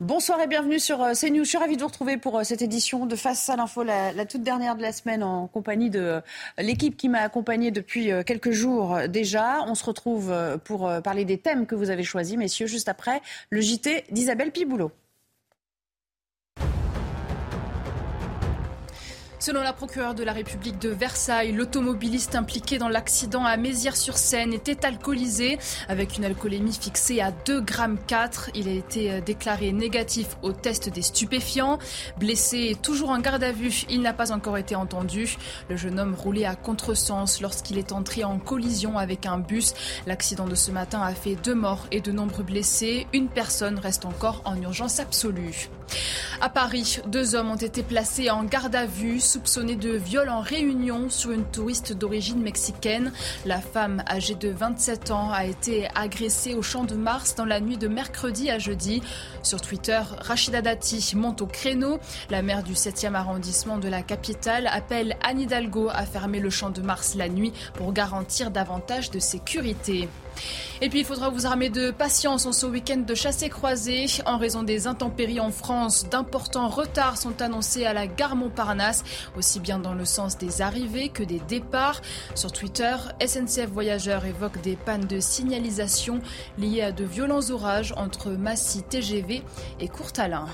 Bonsoir et bienvenue sur euh, CNews. Je suis ravie de vous retrouver pour euh, cette édition de Face à l'info, la, toute dernière de la semaine en compagnie de euh, l'équipe qui m'a accompagnée depuis quelques jours déjà. On se retrouve pour parler des thèmes que vous avez choisis, messieurs, juste après le JT d'Isabelle Piboulot. Selon la procureure de la République de Versailles, l'automobiliste impliqué dans l'accident à Mézières-sur-Seine était alcoolisé avec une alcoolémie fixée à 2,4 grammes. Il a été euh, déclaré négatif au test des stupéfiants. Blessé et toujours en garde à vue, il n'a pas encore été entendu. Le jeune homme roulait à contresens lorsqu'il est entré en collision avec un bus. L'accident de ce matin a fait deux morts et de nombreux blessés. Une personne reste encore en urgence absolue. À Paris, deux hommes ont été placés en garde à vue, soupçonnés de viol en réunion sur une touriste d'origine mexicaine. La femme, âgée de 27 ans, a été agressée au champ de Mars dans la nuit de mercredi à jeudi. Sur Twitter, Rachida Dati monte au créneau. La maire du 7e arrondissement de la capitale appelle Anne Hidalgo à fermer le champ de Mars la nuit pour garantir davantage de sécurité. Et puis il faudra vous armer de patience en ce week-end de chassé croisé. En raison des intempéries en France, d'importants retards sont annoncés à la gare Montparnasse, aussi bien dans le sens des arrivées que des départs. Sur Twitter, SNCF Voyageurs évoque des pannes de signalisation liées à de violents orages entre Massy TGV et Courtalin.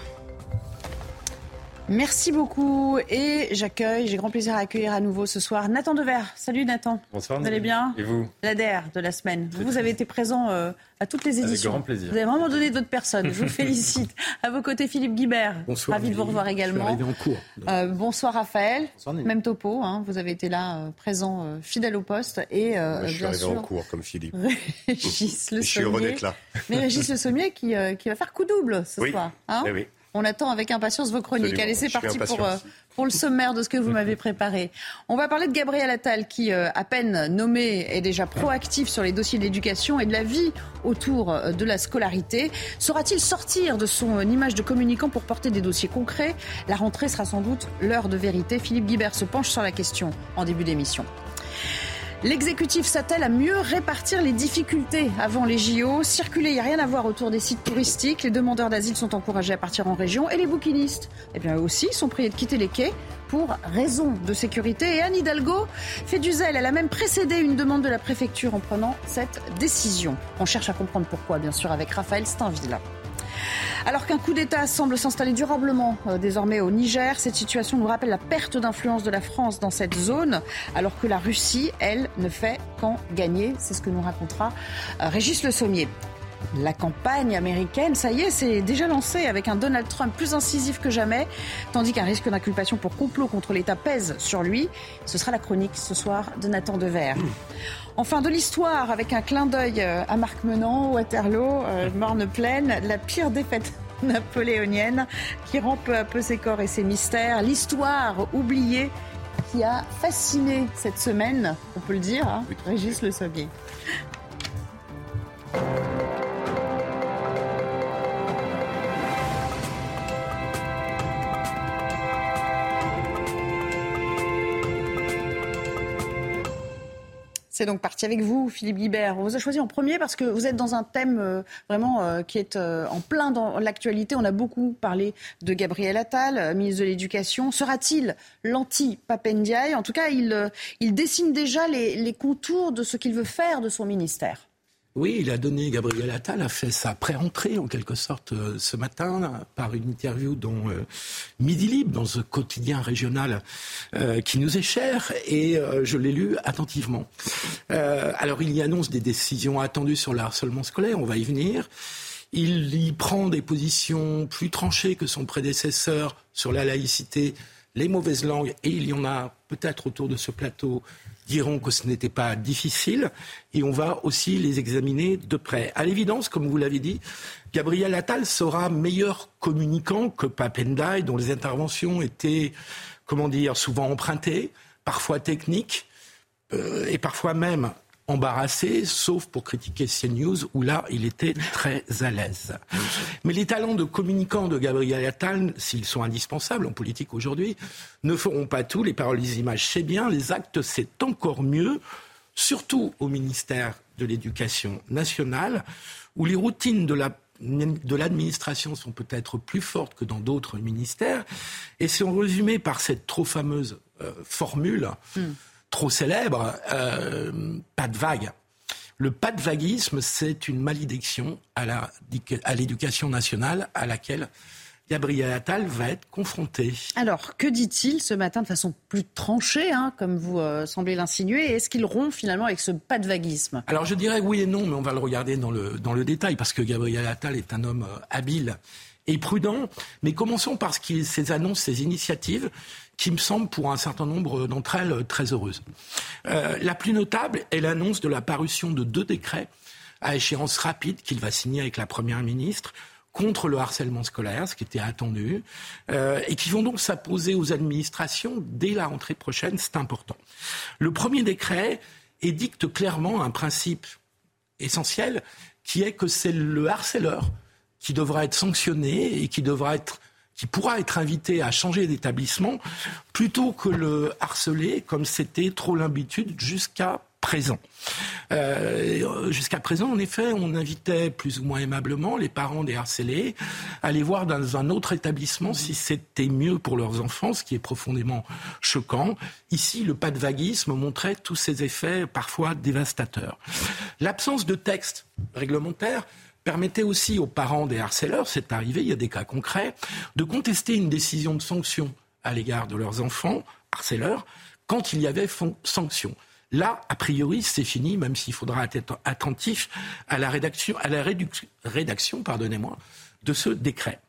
Merci beaucoup et j'accueille, j'ai grand plaisir à accueillir à nouveau ce soir Nathan Dever. Salut Nathan. Bonsoir. Vous allez bien Et vous L'ADR de la semaine. Vous, avez été présent euh, à toutes les éditions. Avec grand plaisir. Vous avez vraiment donné d'autres personnes. Je vous félicite. À vos côtés, Philippe Guibert. Bonsoir. Ravi de vous revoir également. Je en cours. Euh, bonsoir Raphaël. Bonsoir, Même topo. Hein. vous avez été là, euh, présent, fidèle au poste. Et Moi, je suis arrivé en cours comme Philippe. Régis Le Je suis heureux d'être là. Mais Régis Le Sommier qui, qui va faire coup double ce soir. Hein oui. On attend avec impatience vos chroniques. Allez, c'est parti pour, euh, pour le sommaire de ce que vous m'avez préparé. On va parler de Gabriel Attal qui, euh, à peine nommé, est déjà proactif sur les dossiers de l'éducation et de la vie autour euh, de la scolarité. Saura-t-il sortir de son image de communicant pour porter des dossiers concrets? La rentrée sera sans doute l'heure de vérité. Philippe Guibert se penche sur la question en début d'émission. L'exécutif s'attelle à mieux répartir les difficultés avant les JO. Circuler, il n'y a rien à voir autour des sites touristiques. Les demandeurs d'asile sont encouragés à partir en région et les bouquinistes, eh bien, aussi, sont priés de quitter les quais pour raison de sécurité. Et Anne Hidalgo fait du zèle. Elle a même précédé une demande de la préfecture en prenant cette décision. On cherche à comprendre pourquoi, bien sûr, avec Raphaël Steinville. Alors qu'un coup d'État semble s'installer durablement euh, désormais au Niger, cette situation nous rappelle la perte d'influence de la France dans cette zone, alors que la Russie, elle, ne fait qu'en gagner. C'est ce que nous racontera euh, Régis Le Sommier. La campagne américaine, ça y est, c'est déjà lancé avec un Donald Trump plus incisif que jamais, tandis qu'un risque d'inculpation pour complot contre l'État pèse sur lui. Ce sera la chronique ce soir de Nathan Dever. Enfin, de l'histoire, avec un clin d'œil euh, à Marc Menant, Waterloo, euh, Morne-Plaine, la pire défaite napoléonienne qui rend peu à peu ses corps et ses mystères. L'histoire oubliée qui a fasciné cette semaine, on peut le dire, hein, Régis Le Sommier. C'est donc parti avec vous, Philippe Guibert. On vous a choisi en premier parce que vous êtes dans un thème euh, vraiment euh, qui est euh, en plein dans l'actualité. On a beaucoup parlé de Gabriel Attal, ministre de l'Éducation. Sera-t-il l'anti-Papendiaï? En tout cas, il, il dessine déjà les contours de ce qu'il veut faire de son ministère. Oui, il a donné, Gabriel Attal a fait sa pré-entrée en quelque sorte euh, ce matin par une interview dont euh, Midi Libre, dans ce quotidien régional euh, qui nous est cher, et je l'ai lu attentivement. alors il y annonce des décisions attendues sur le harcèlement scolaire, on va y venir. Il y prend des positions plus tranchées que son prédécesseur sur la laïcité, les mauvaises langues, et il y en a peut-être autour de ce plateau diront que ce n'était pas difficile et on va aussi les examiner de près. À l'évidence, comme vous l'avez dit, Gabriel Attal sera meilleur communicant que Papendai, dont les interventions étaient, comment dire, souvent empruntées, parfois techniques euh, et parfois même embarrassé, sauf pour critiquer CNews, où là, il était très à l'aise. Mais les talents de communicant de Gabriel Attal, s'ils sont indispensables en politique aujourd'hui, ne feront pas tout. Les paroles, les images, c'est bien. Les actes, c'est encore mieux, surtout au ministère de l'Éducation nationale, où les routines de la de l'administration sont peut-être plus fortes que dans d'autres ministères et sont résumées par cette trop fameuse euh, formule, hmm. Trop célèbre, euh, pas de vague. Le pas de vaguisme, c'est une malédiction à l'éducation nationale à laquelle Gabriel Attal va être confronté. Alors, que dit-il ce matin de façon plus tranchée, hein, comme vous euh, semblez l'insinuer? Est-ce qu'il rompt finalement avec ce pas de vaguisme Alors, je dirais oui et non, mais on va le regarder dans le, dans le détail, parce que Gabriel Attal est un homme euh, habile et prudent. Mais commençons par ces annonces, ces initiatives qui me semblent pour un certain nombre d'entre elles euh, très heureuses. la plus notable est l'annonce de la parution de deux décrets à échéance rapide qu'il va signer avec la Première ministre contre le harcèlement scolaire, ce qui était attendu, euh, et qui vont donc s'apposer aux administrations dès la rentrée prochaine. C'est important. Le premier décret édicte clairement un principe essentiel, qui est que c'est le harceleur qui devra être sanctionné et qui devra être qui pourra être invité à changer d'établissement plutôt que le harceler comme c'était trop l'habitude jusqu'à présent. Euh, jusqu'à présent, en effet, on invitait plus ou moins aimablement les parents des harcelés à aller voir dans un autre établissement si c'était mieux pour leurs enfants, ce qui est profondément choquant. Ici, le pas de vaguisme montrait tous ces effets parfois dévastateurs. L'absence de texte réglementaire permettait aussi aux parents des harceleurs, c'est arrivé, il y a des cas concrets, de contester une décision de sanction à l'égard de leurs enfants harceleurs quand il y avait sanction. Là, a priori, c'est fini, même s'il faudra être attentif à la rédaction, de ce décret.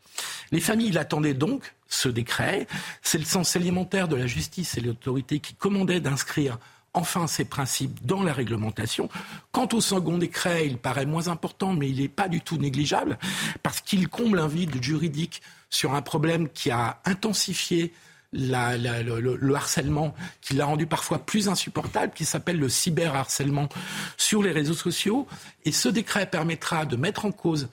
Les familles l'attendaient donc, ce décret. C'est le sens élémentaire de la justice et l'autorité qui commandait d'inscrire enfin ces principes dans la réglementation. Quant au second décret, il paraît moins important, mais il n'est pas du tout négligeable, parce qu'il comble un vide juridique sur un problème qui a intensifié le, harcèlement qui l'a rendu parfois plus insupportable, qui s'appelle le cyberharcèlement sur les réseaux sociaux. Et ce décret permettra de mettre en cause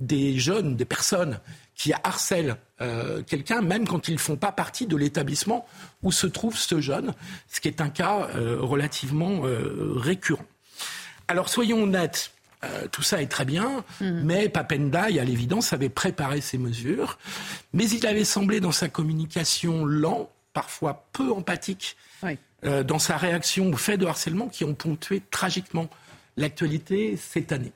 des jeunes, des personnes qui harcèlent euh, quelqu'un, même quand ils ne font pas partie de l'établissement où se trouve ce jeune, ce qui est un cas euh, relativement euh, récurrent. Alors soyons honnêtes, euh, tout ça est très bien, mm. mais Papendai, à l'évidence, avait préparé ces mesures, mais il avait semblé dans sa communication lent, parfois peu empathique, euh, dans sa réaction aux faits de harcèlement qui ont ponctué tragiquement l'actualité cette année.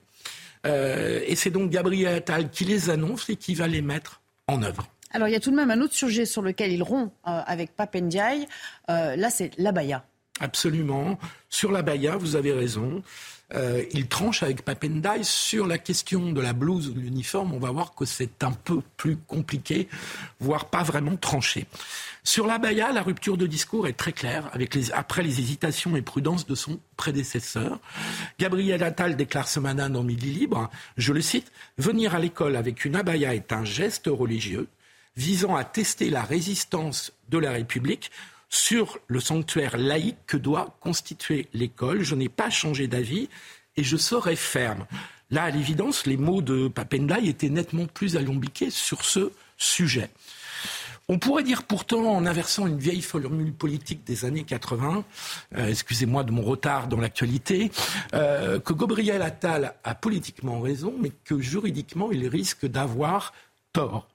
Euh, et c'est donc Gabriel Attal qui les annonce et qui va les mettre en œuvre. Alors il y a tout de même un autre sujet sur lequel il rompt avec Papendiaï. là, c'est l'abaya. Absolument. Sur l'abaya, vous avez raison. Euh, il tranche avec Papendai sur la question de la blouse ou de l'uniforme. On va voir que c'est un peu plus compliqué, voire pas vraiment tranché. Sur la Baïa, la rupture de discours est très claire, après les hésitations et prudences de son prédécesseur. Gabriel Attal déclare ce matin dans Midi Libre, je le cite, Venir à l'école avec une abaya est un geste religieux visant à tester la résistance de la République sur le sanctuaire laïque que doit constituer l'école. Je n'ai pas changé d'avis et je serai ferme. Là, à l'évidence, les mots de Papendai étaient nettement plus alambiqués sur ce sujet. On pourrait dire pourtant, en inversant une vieille formule politique des années 80, euh, excusez-moi de mon retard dans l'actualité, euh, que Gabriel Attal a politiquement raison, mais que juridiquement, il risque d'avoir tort.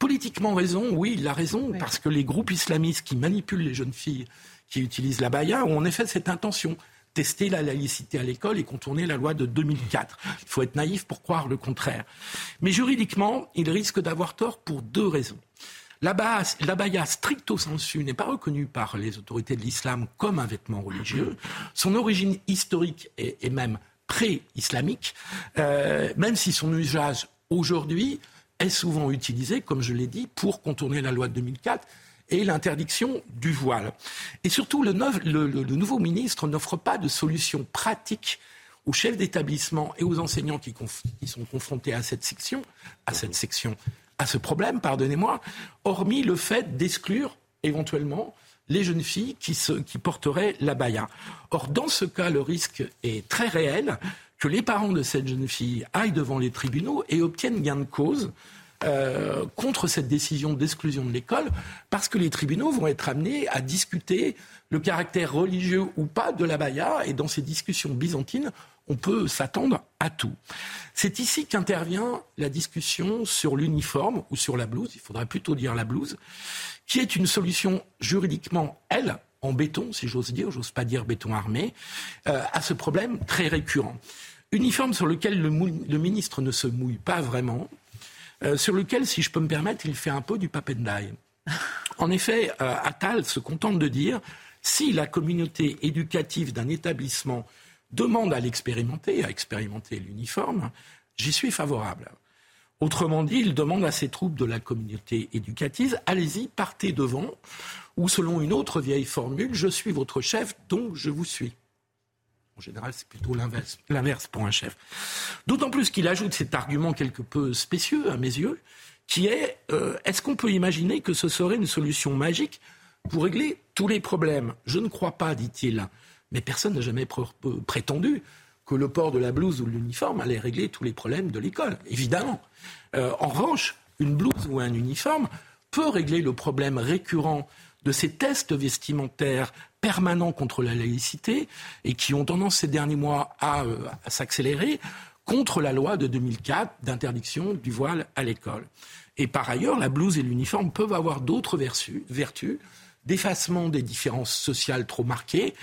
Politiquement raison, oui, il a raison, parce que les groupes islamistes qui manipulent les jeunes filles qui utilisent la baya ont en effet cette intention tester la laïcité à l'école et contourner la loi de 2004. Il faut être naïf pour croire le contraire. Mais juridiquement, il risque d'avoir tort pour deux raisons. La baya stricto sensu n'est pas reconnue par les autorités de l'islam comme un vêtement religieux. Son origine historique est, même pré-islamique, euh, même si son usage aujourd'hui est souvent utilisé, comme je l'ai dit, pour contourner la loi de 2004 et l'interdiction du voile. Et surtout, le, nouveau ministre n'offre pas de solution pratique aux chefs d'établissement et aux enseignants qui, sont confrontés à cette section, à cette section, à ce problème, pardonnez-moi, hormis le fait d'exclure éventuellement les jeunes filles qui, porteraient la baya. Or, dans ce cas, le risque est très réel que les parents de cette jeune fille aillent devant les tribunaux et obtiennent gain de cause euh, contre cette décision d'exclusion de l'école, parce que les tribunaux vont être amenés à discuter le caractère religieux ou pas de la baya, et dans ces discussions byzantines, on peut s'attendre à tout. C'est ici qu'intervient la discussion sur l'uniforme ou sur la blouse, il faudrait plutôt dire la blouse, qui est une solution juridiquement, elle, en béton, si j'ose dire, j'ose pas dire béton armé, euh, à ce problème très récurrent. Uniforme sur lequel le, ministre ne se mouille pas vraiment, euh, sur lequel, si je peux me permettre, il fait un peu du papendaï. En effet, euh, Attal se contente de dire si la communauté éducative d'un établissement demande à l'expérimenter, à expérimenter l'uniforme, j'y suis favorable. Autrement dit, il demande à ses troupes de la communauté éducative, allez-y, partez devant, ou selon une autre vieille formule, je suis votre chef, donc je vous suis. En général, c'est plutôt l'inverse pour un chef. D'autant plus qu'il ajoute cet argument quelque peu spécieux à mes yeux, qui est euh, est-ce qu'on peut imaginer que ce serait une solution magique pour régler tous les problèmes? Je ne crois pas, dit-il. Mais personne n'a jamais prétendu que le port de la blouse ou de l'uniforme allait régler tous les problèmes de l'école, évidemment. Euh, en revanche, une blouse ou un uniforme peut régler le problème récurrent de ces tests vestimentaires permanents contre la laïcité et qui ont tendance ces derniers mois à, euh, s'accélérer contre la loi de 2004 d'interdiction du voile à l'école. Et par ailleurs, la blouse et l'uniforme peuvent avoir d'autres vertus, d'effacement des différences sociales trop marquées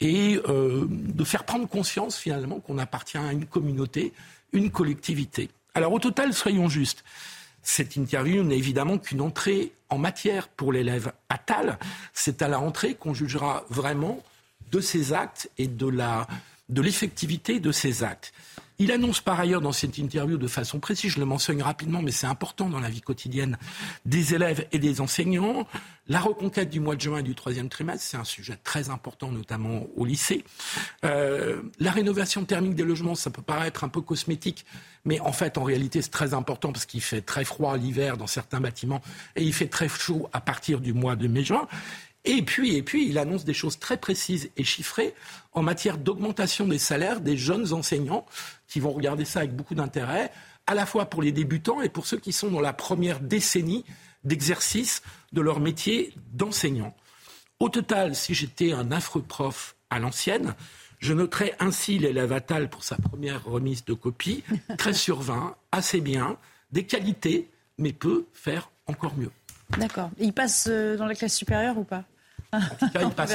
et euh, de faire prendre conscience finalement qu'on appartient à une communauté, une collectivité. Alors au total, soyons justes. Cette interview n'est évidemment qu'une entrée en matière pour l'élève Attal. C'est à la rentrée qu'on jugera vraiment de ses actes et de l'effectivité de ses actes. Il annonce par ailleurs dans cette interview de façon précise, je le mentionne rapidement, mais c'est important dans la vie quotidienne des élèves et des enseignants, la reconquête du mois de juin et du troisième trimestre, c'est un sujet très important, notamment au lycée. Euh, la rénovation thermique des logements, ça peut paraître un peu cosmétique, mais en fait, en réalité, c'est très important parce qu'il fait très froid l'hiver dans certains bâtiments et il fait très chaud à partir du mois de mai-juin. Et puis, et puis, il annonce des choses très précises et chiffrées en matière d'augmentation des salaires des jeunes enseignants qui vont regarder ça avec beaucoup d'intérêt, à la fois pour les débutants et pour ceux qui sont dans la première décennie d'exercice de leur métier d'enseignant. Au total, si j'étais un affreux prof à l'ancienne, je noterais ainsi l'élève Attal pour sa première remise de copie, 13 sur 20, assez bien, des qualités, mais peut faire encore mieux. D'accord. Il passe euh, dans la classe supérieure ou pas? Il passe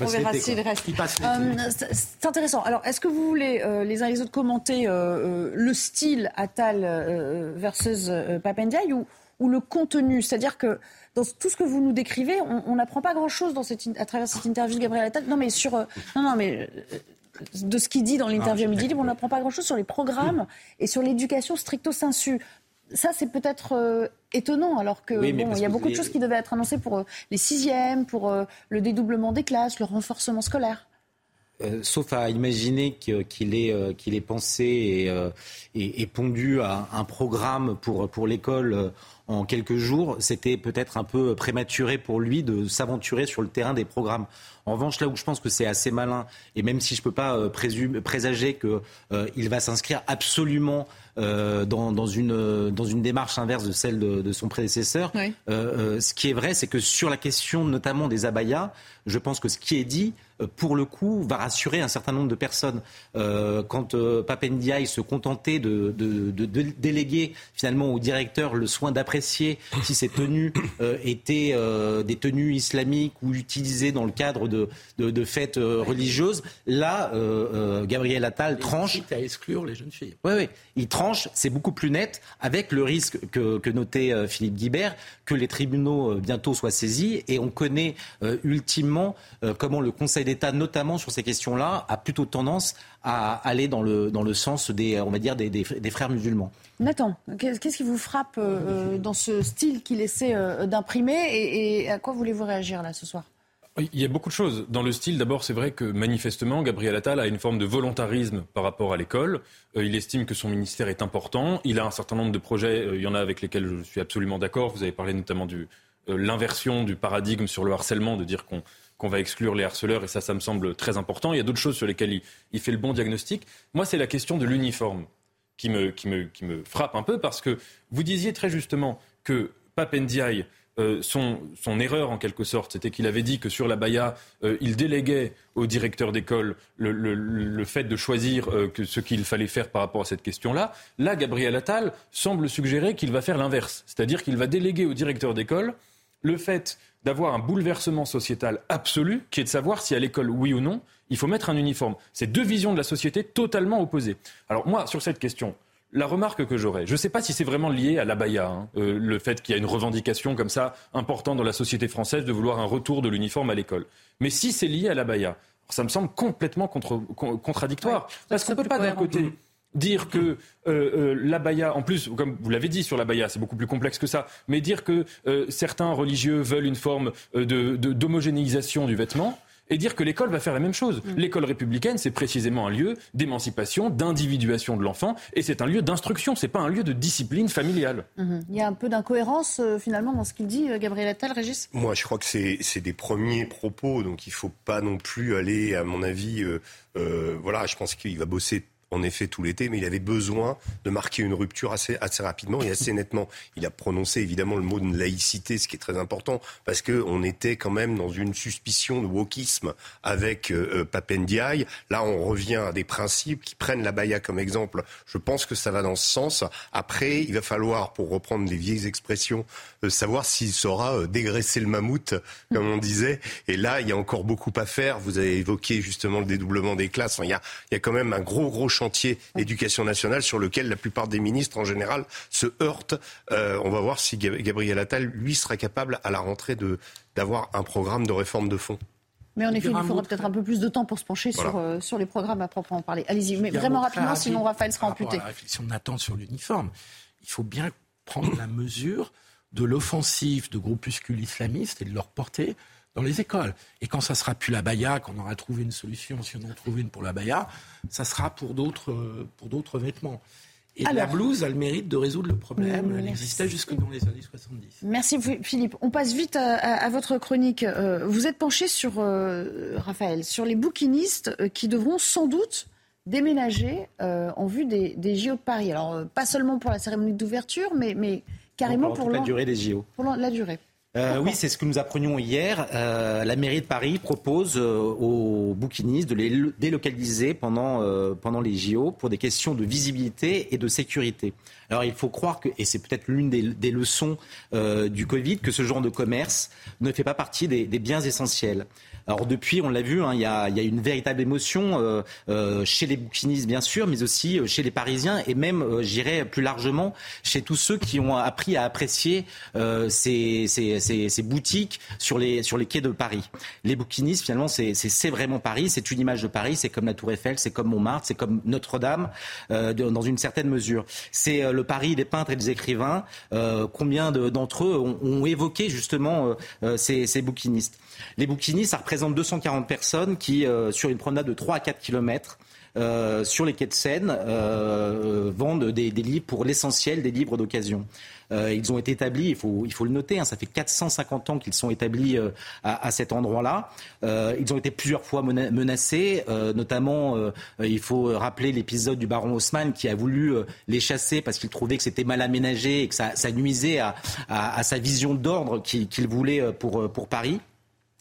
on verra s'il reste. Euh, c'est intéressant. Alors, est-ce que vous voulez, euh, les uns et les autres, commenter euh, le style Attal versus Papendiaï ou, ou, le contenu? C'est-à-dire que dans tout ce que vous nous décrivez, on n'apprend pas grand-chose dans cette, à travers cette interview de Gabriel Attal. Non, mais sur... non, non, mais de ce qu'il dit dans l'interview à Midi on n'apprend pas grand-chose sur les programmes et sur l'éducation stricto sensu. Ça, c'est peut-être euh, étonnant, alors que il y a beaucoup de choses qui devaient être annoncées pour euh, les sixièmes, pour euh, le dédoublement des classes, le renforcement scolaire. sauf à imaginer qu'il est, qu'il est pensé et, et, pondu à un programme pour, pour l'école en quelques jours, c'était peut-être un peu prématuré pour lui de s'aventurer sur le terrain des programmes. En revanche, là où je pense que c'est assez malin, et même si je ne peux pas présager qu'il va s'inscrire absolument euh, dans, dans, une, dans une démarche inverse de celle de, de son prédécesseur. Euh, euh, ce qui est vrai, c'est que sur la question notamment des abayas, je pense que ce qui est dit, euh, pour le coup, va rassurer un certain nombre de personnes. Euh, quand euh, Papendiaï se contentait de, de, de, de, déléguer finalement au directeur le soin d'apprécier si ces tenues euh, étaient euh, des tenues islamiques ou utilisées dans le cadre de, de fêtes religieuses, là, Gabriel Attal tranche. à exclure les jeunes filles. Oui, oui. Il tranche, c'est beaucoup plus net, avec le risque que, que notait Philippe Guibert, que les tribunaux bientôt soient saisis. Et on connaît ultimement comment le Conseil d'État, notamment sur ces questions-là, a plutôt tendance à aller dans le, dans le sens des, on va dire, des, des, frères musulmans. Nathan, qu'est-ce qui vous frappe euh, dans ce style qu'il essaie euh, d'imprimer et, et à quoi voulez-vous réagir là ce soir? Il y a beaucoup de choses. Dans le style, d'abord, c'est vrai que manifestement, Gabriel Attal a une forme de volontarisme par rapport à l'école. Euh, il estime que son ministère est important. Il a un certain nombre de projets, il y en a avec lesquels je suis absolument d'accord. Vous avez parlé notamment de l'inversion du paradigme sur le harcèlement, de dire qu'on qu'on va exclure les harceleurs, et ça, ça me semble très important. Il y a d'autres choses sur lesquelles il, fait le bon diagnostic. Moi, c'est la question de l'uniforme qui me, frappe un peu, parce que vous disiez très justement que Papendiaï euh, son, erreur en quelque sorte, c'était qu'il avait dit que sur la Baïa, euh, il déléguait au directeur d'école le, fait de choisir euh, ce qu'il fallait faire par rapport à cette question-là. Là, Gabriel Attal semble suggérer qu'il va faire l'inverse, c'est-à-dire qu'il va déléguer au directeur d'école le fait d'avoir un bouleversement sociétal absolu, qui est de savoir si à l'école, oui ou non, il faut mettre un uniforme. C'est deux visions de la société totalement opposées. Alors moi, sur cette question, la remarque que j'aurais, je ne sais pas si c'est vraiment lié à l'abaya, hein, euh, le fait qu'il y a une revendication comme ça importante dans la société française de vouloir un retour de l'uniforme à l'école. Mais si c'est lié à l'abaya, ça me semble complètement contradictoire. parce qu'on ne peut pas d'un côté dire que euh, euh, l'abaya, en plus, comme vous l'avez dit sur l'abaya, c'est beaucoup plus complexe que ça, mais dire que certains religieux veulent une forme d'homogénéisation de, du vêtement, et dire que l'école va faire la même chose. Mm. L'école républicaine, c'est précisément un lieu d'émancipation, d'individuation de l'enfant, et c'est un lieu d'instruction, c'est pas un lieu de discipline familiale. Mm-hmm. Il y a un peu d'incohérence euh, finalement dans ce qu'il dit, euh, Gabriel Attal, Régis? Moi, je crois que c'est des premiers propos, donc il faut pas non plus aller, à mon avis, euh, voilà, je pense qu'il va bosser en effet tout l'été, mais il avait besoin de marquer une rupture assez, rapidement et assez nettement. Il a prononcé évidemment le mot de laïcité, ce qui est très important, parce qu'on était quand même dans une suspicion de wokisme avec euh, euh Papendiaï. Là, on revient à des principes qui prennent la Baïa comme exemple. Je pense que ça va dans ce sens. Après, il va falloir, pour reprendre les vieilles expressions, euh, savoir s'il saura euh, dégraisser le mammouth, comme on disait. Et là, il y a encore beaucoup à faire. Vous avez évoqué justement le dédoublement des classes. il, y a, quand même un gros, gros chantier éducation nationale sur lequel la plupart des ministres en général se heurtent. Euh, on va voir si Gabriel Attal, lui, sera capable à la rentrée de, d'avoir un programme de réforme de fond. Mais en effet, il faudra peut-être un peu plus de temps pour se pencher sur, euh, sur les programmes à proprement parler. Allez-y, mais vraiment rapidement, sinon Raphaël sera amputé. la réflexion attend sur l'uniforme, il faut bien prendre la mesure de l'offensive de groupuscules islamistes et de leur portée dans les écoles. Et quand ça sera plus la baya, qu'on aura trouvé une solution, si on en trouve une pour la baya, ça sera pour d'autres, pour d'autres vêtements. Et la blouse a le mérite de résoudre le problème. Elle existait jusque dans les années 70. Merci Philippe. On passe vite à, votre chronique. Euh, vous êtes penché sur, euh, Raphaël, sur les bouquinistes euh, qui devront sans doute déménager en vue des, des JO de Paris. Alors, pas seulement pour la cérémonie d'ouverture, mais, mais carrément pour, la durée des JO. Pour la durée. Euh, oui, c'est ce que nous apprenions hier. Euh, la mairie de Paris propose euh, aux bouquinistes de les délocaliser pendant, pendant les JO pour des questions de visibilité et de sécurité. Alors il faut croire que, et c'est peut-être l'une des, leçons du Covid, que ce genre de commerce ne fait pas partie des biens essentiels. Alors depuis, on l'a vu, hein, il y, a, y, a, une véritable émotion euh, euh, chez les bouquinistes, bien sûr, mais aussi euh, chez les Parisiens et même, euh, j'irais plus largement, chez tous ceux qui ont appris à apprécier ces, ces, ces, ces, boutiques sur les, sur les quais de Paris. Les bouquinistes, finalement, c'est vraiment Paris, c'est une image de Paris, c'est comme la Tour Eiffel, c'est comme Montmartre, c'est comme Notre-Dame, dans une certaine mesure. C'est le Paris des peintres et des écrivains. combien d'entre eux ont, ont, évoqué justement ces, ces bouquinistes les bouquinistes, ça représente 240 personnes qui, euh, sur une promenade de 3 à 4 kilomètres, euh, sur les quais de Seine, euh, vendent des, livres pour l'essentiel des livres d'occasion. ils ont été établis, il faut, le noter, hein, ça fait 450 ans qu'ils sont établis à, cet endroit-là. ils ont été plusieurs fois menacés, notamment, il faut rappeler l'épisode du baron Haussmann qui a voulu les chasser parce qu'il trouvait que c'était mal aménagé et que ça, nuisait à, sa vision d'ordre qu'il voulait pour Paris.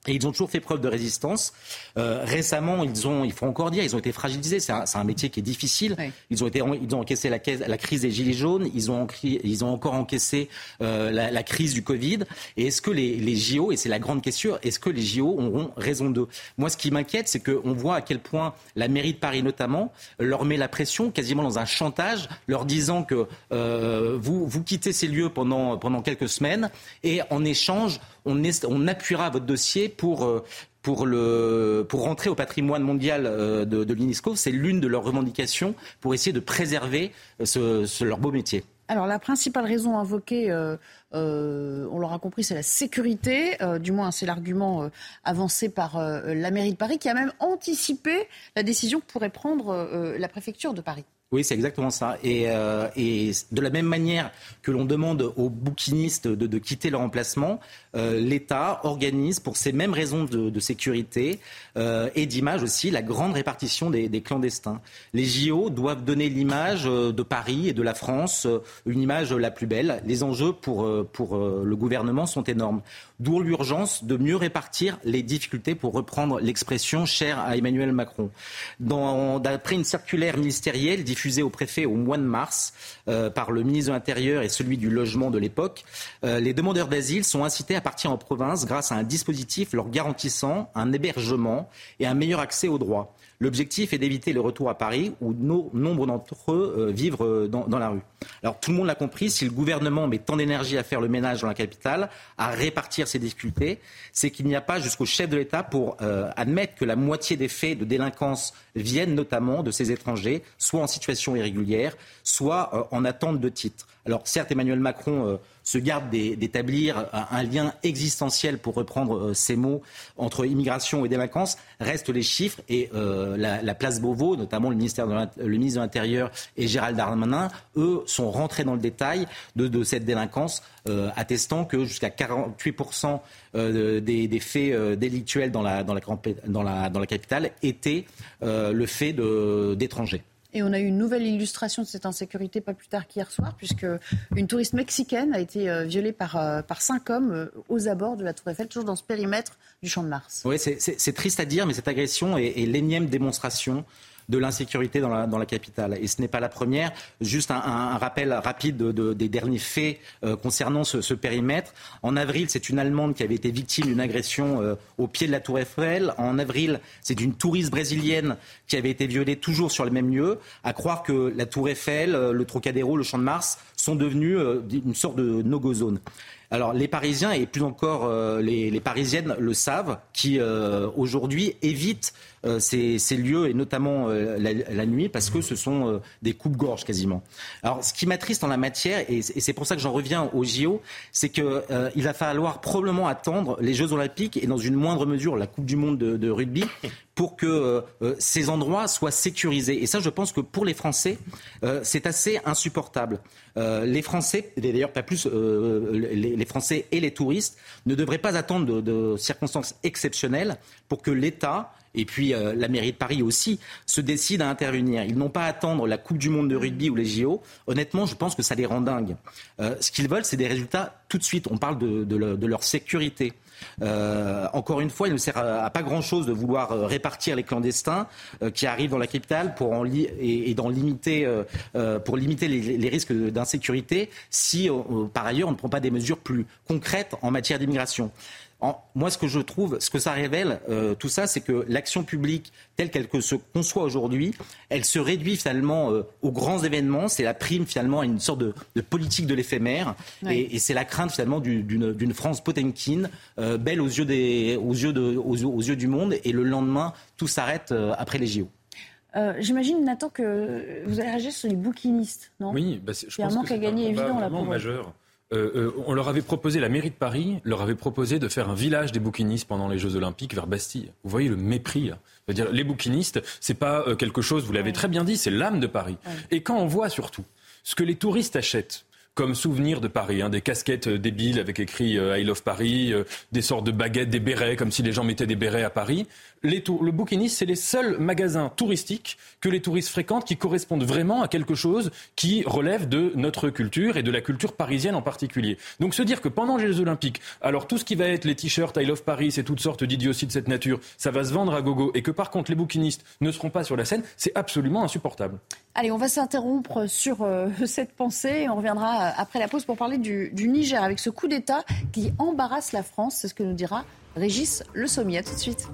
Et ils ont toujours fait preuve de résistance. Euh, récemment, ils ont, il faut encore dire, ils ont été fragilisés. C'est un, un, métier qui est difficile. Ils ont été, ils ont encaissé la, la, crise des gilets jaunes. Ils ont, ils ont encore encaissé euh, la, la, crise du Covid. Et est-ce que les, les JO, et c'est la grande question, est-ce que les JO auront raison d'eux? Moi, ce qui m'inquiète, c'est qu'on voit à quel point la mairie de Paris, notamment, leur met la pression, quasiment dans un chantage, leur disant que euh, vous, vous quittez ces lieux pendant pendant quelques semaines, et en échange, on, appuiera votre dossier pour, euh, pour, le, rentrer au patrimoine mondial euh, de, l'UNESCO. C'est l'une de leurs revendications pour essayer de préserver euh, leur beau métier. Alors la principale raison invoquée, on l'aura compris, c'est la sécurité. du moins, c'est l'argument avancé par la mairie de Paris qui a même anticipé la décision que pourrait prendre la préfecture de Paris. Oui, c'est exactement ça. Et, euh, et, de la même manière que l'on demande aux bouquinistes de, quitter leur emplacement, euh, l'État organise pour ces mêmes raisons de, sécurité euh, et d'image aussi la grande répartition des, des, clandestins. Les JO doivent donner l'image de Paris et de la France, une image la plus belle. Les enjeux pour, pour le gouvernement sont énormes. D'où l'urgence de mieux répartir les difficultés, pour reprendre l'expression chère à Emmanuel Macron. D'après une circulaire ministérielle diffusée au préfet au mois de mars euh, par le ministre de l'Intérieur et celui du Logement de l'époque, euh, les demandeurs d'asile sont incités à partir en province grâce à un dispositif leur garantissant un hébergement et un meilleur accès aux droits. L'objectif est d'éviter le retour à Paris où nombre d'entre eux euh, vivent euh, dans, la rue. Alors tout le monde l'a compris, si le gouvernement met tant d'énergie à faire le ménage dans la capitale, à répartir ses difficultés, c'est qu'il n'y a pas jusqu'au chef de l'État pour euh, admettre que la moitié des faits de délinquance viennent notamment de ces étrangers, soit en situation irrégulière, soit en attente de titre. Alors certes, Emmanuel Macron se garde d'établir un lien existentiel, pour reprendre euh, ces mots, entre immigration et délinquance, restent les chiffres et euh, la, place Beauvau, notamment le, ministère le ministre de l'Intérieur et Gérald Darmanin, eux, sont rentrés dans le détail de, cette délinquance, euh, attestant que jusqu'à 48% des, faits délictuels dans, la, dans la capitale étaient le fait d'étrangers. Et on a eu une nouvelle illustration de cette insécurité pas plus tard qu'hier soir, puisque une touriste mexicaine a été euh, violée par, euh, par cinq hommes euh, aux abords de la Tour Eiffel, toujours dans ce périmètre du Champ de Mars. Oui, c'est triste à dire, mais cette agression est, est l'énième démonstration de l'insécurité dans la, capitale. Et ce n'est pas la première. Juste un, rappel rapide de, des derniers faits euh, concernant ce, ce, périmètre. En avril, c'est une Allemande qui avait été victime d'une agression euh, au pied de la Tour Eiffel. En avril, c'est une touriste brésilienne qui avait été violée toujours sur le même lieu. À croire que la Tour Eiffel, euh, le Trocadéro, le Champ de Mars sont devenus une sorte de no-go zone. Alors les Parisiens et plus encore euh, les, Parisiennes le savent, qui euh, aujourd'hui évitent euh, ces, lieux et notamment la, nuit parce que ce sont des coupes-gorges quasiment. Alors ce qui m'attriste en la matière et, c'est pour ça que j'en reviens au JO, c'est qu'il va falloir probablement attendre les Jeux Olympiques et dans une moindre mesure la Coupe du Monde de rugby pour que euh, euh, ces endroits soient sécurisés. Et ça, je pense que pour les Français, euh, c'est assez insupportable. les Français, d'ailleurs pas plus les, Français et les touristes, ne devraient pas attendre de circonstances exceptionnelles pour que l'État et puis la mairie de Paris aussi, se décident à intervenir. Ils n'ont pas à attendre la Coupe du Monde de rugby ou les JO. Honnêtement, je pense que ça les rend dingues. ce qu'ils veulent, c'est des résultats tout de suite. On parle de, leur sécurité. Euh, encore une fois, il ne sert à, pas grand-chose de vouloir euh, répartir les clandestins euh, qui arrivent dans la capitale pour en et, et limiter, pour limiter les, risques d'insécurité si, par ailleurs, on ne prend pas des mesures plus concrètes en matière d'immigration moi, ce que je trouve, ce que ça révèle, euh, tout ça, c'est que l'action publique telle qu'elle se conçoit aujourd'hui, elle se réduit finalement euh, aux grands événements. C'est la prime finalement à une sorte de, politique de l'éphémère, et, c'est la crainte finalement d'une France Potemkin, euh, belle aux yeux, des, aux, yeux de, aux, yeux du monde, et le lendemain, tout s'arrête après les JO. J'imagine, Nathan, que vous allez réagir sur les bouquinistes, non? Oui, bah je pense que c'est un gagner évident là pour majeur. Euh, euh, on leur avait proposé, la mairie de Paris leur avait proposé de faire un village des bouquinistes pendant les Jeux Olympiques vers Bastille. Vous voyez le mépris. Là. dire les bouquinistes, c'est pas euh, quelque chose, vous l'avez très bien dit, c'est l'âme de Paris. Et quand on voit surtout ce que les touristes achètent, comme souvenir de Paris, hein, des casquettes euh, débiles avec écrit euh, I love Paris, euh, des sortes de baguettes, des bérets, comme si les gens mettaient des bérets à Paris. Le bouquiniste, c'est les seuls magasins touristiques que les touristes fréquentent qui correspondent vraiment à quelque chose qui relève de notre culture et de la culture parisienne en particulier. Donc se dire que pendant les Jeux Olympiques, alors tout ce qui va être les t-shirts I love Paris et toutes sortes d'idioties de cette nature, ça va se vendre à gogo et que par contre les bouquinistes ne seront pas sur la scène, c'est absolument insupportable. Allez, on va s'interrompre sur cette pensée. On reviendra euh, après la pause pour parler du, Niger avec ce coup d'État qui embarrasse la France. C'est ce que nous dira Régis Le Sommier. tout de suite.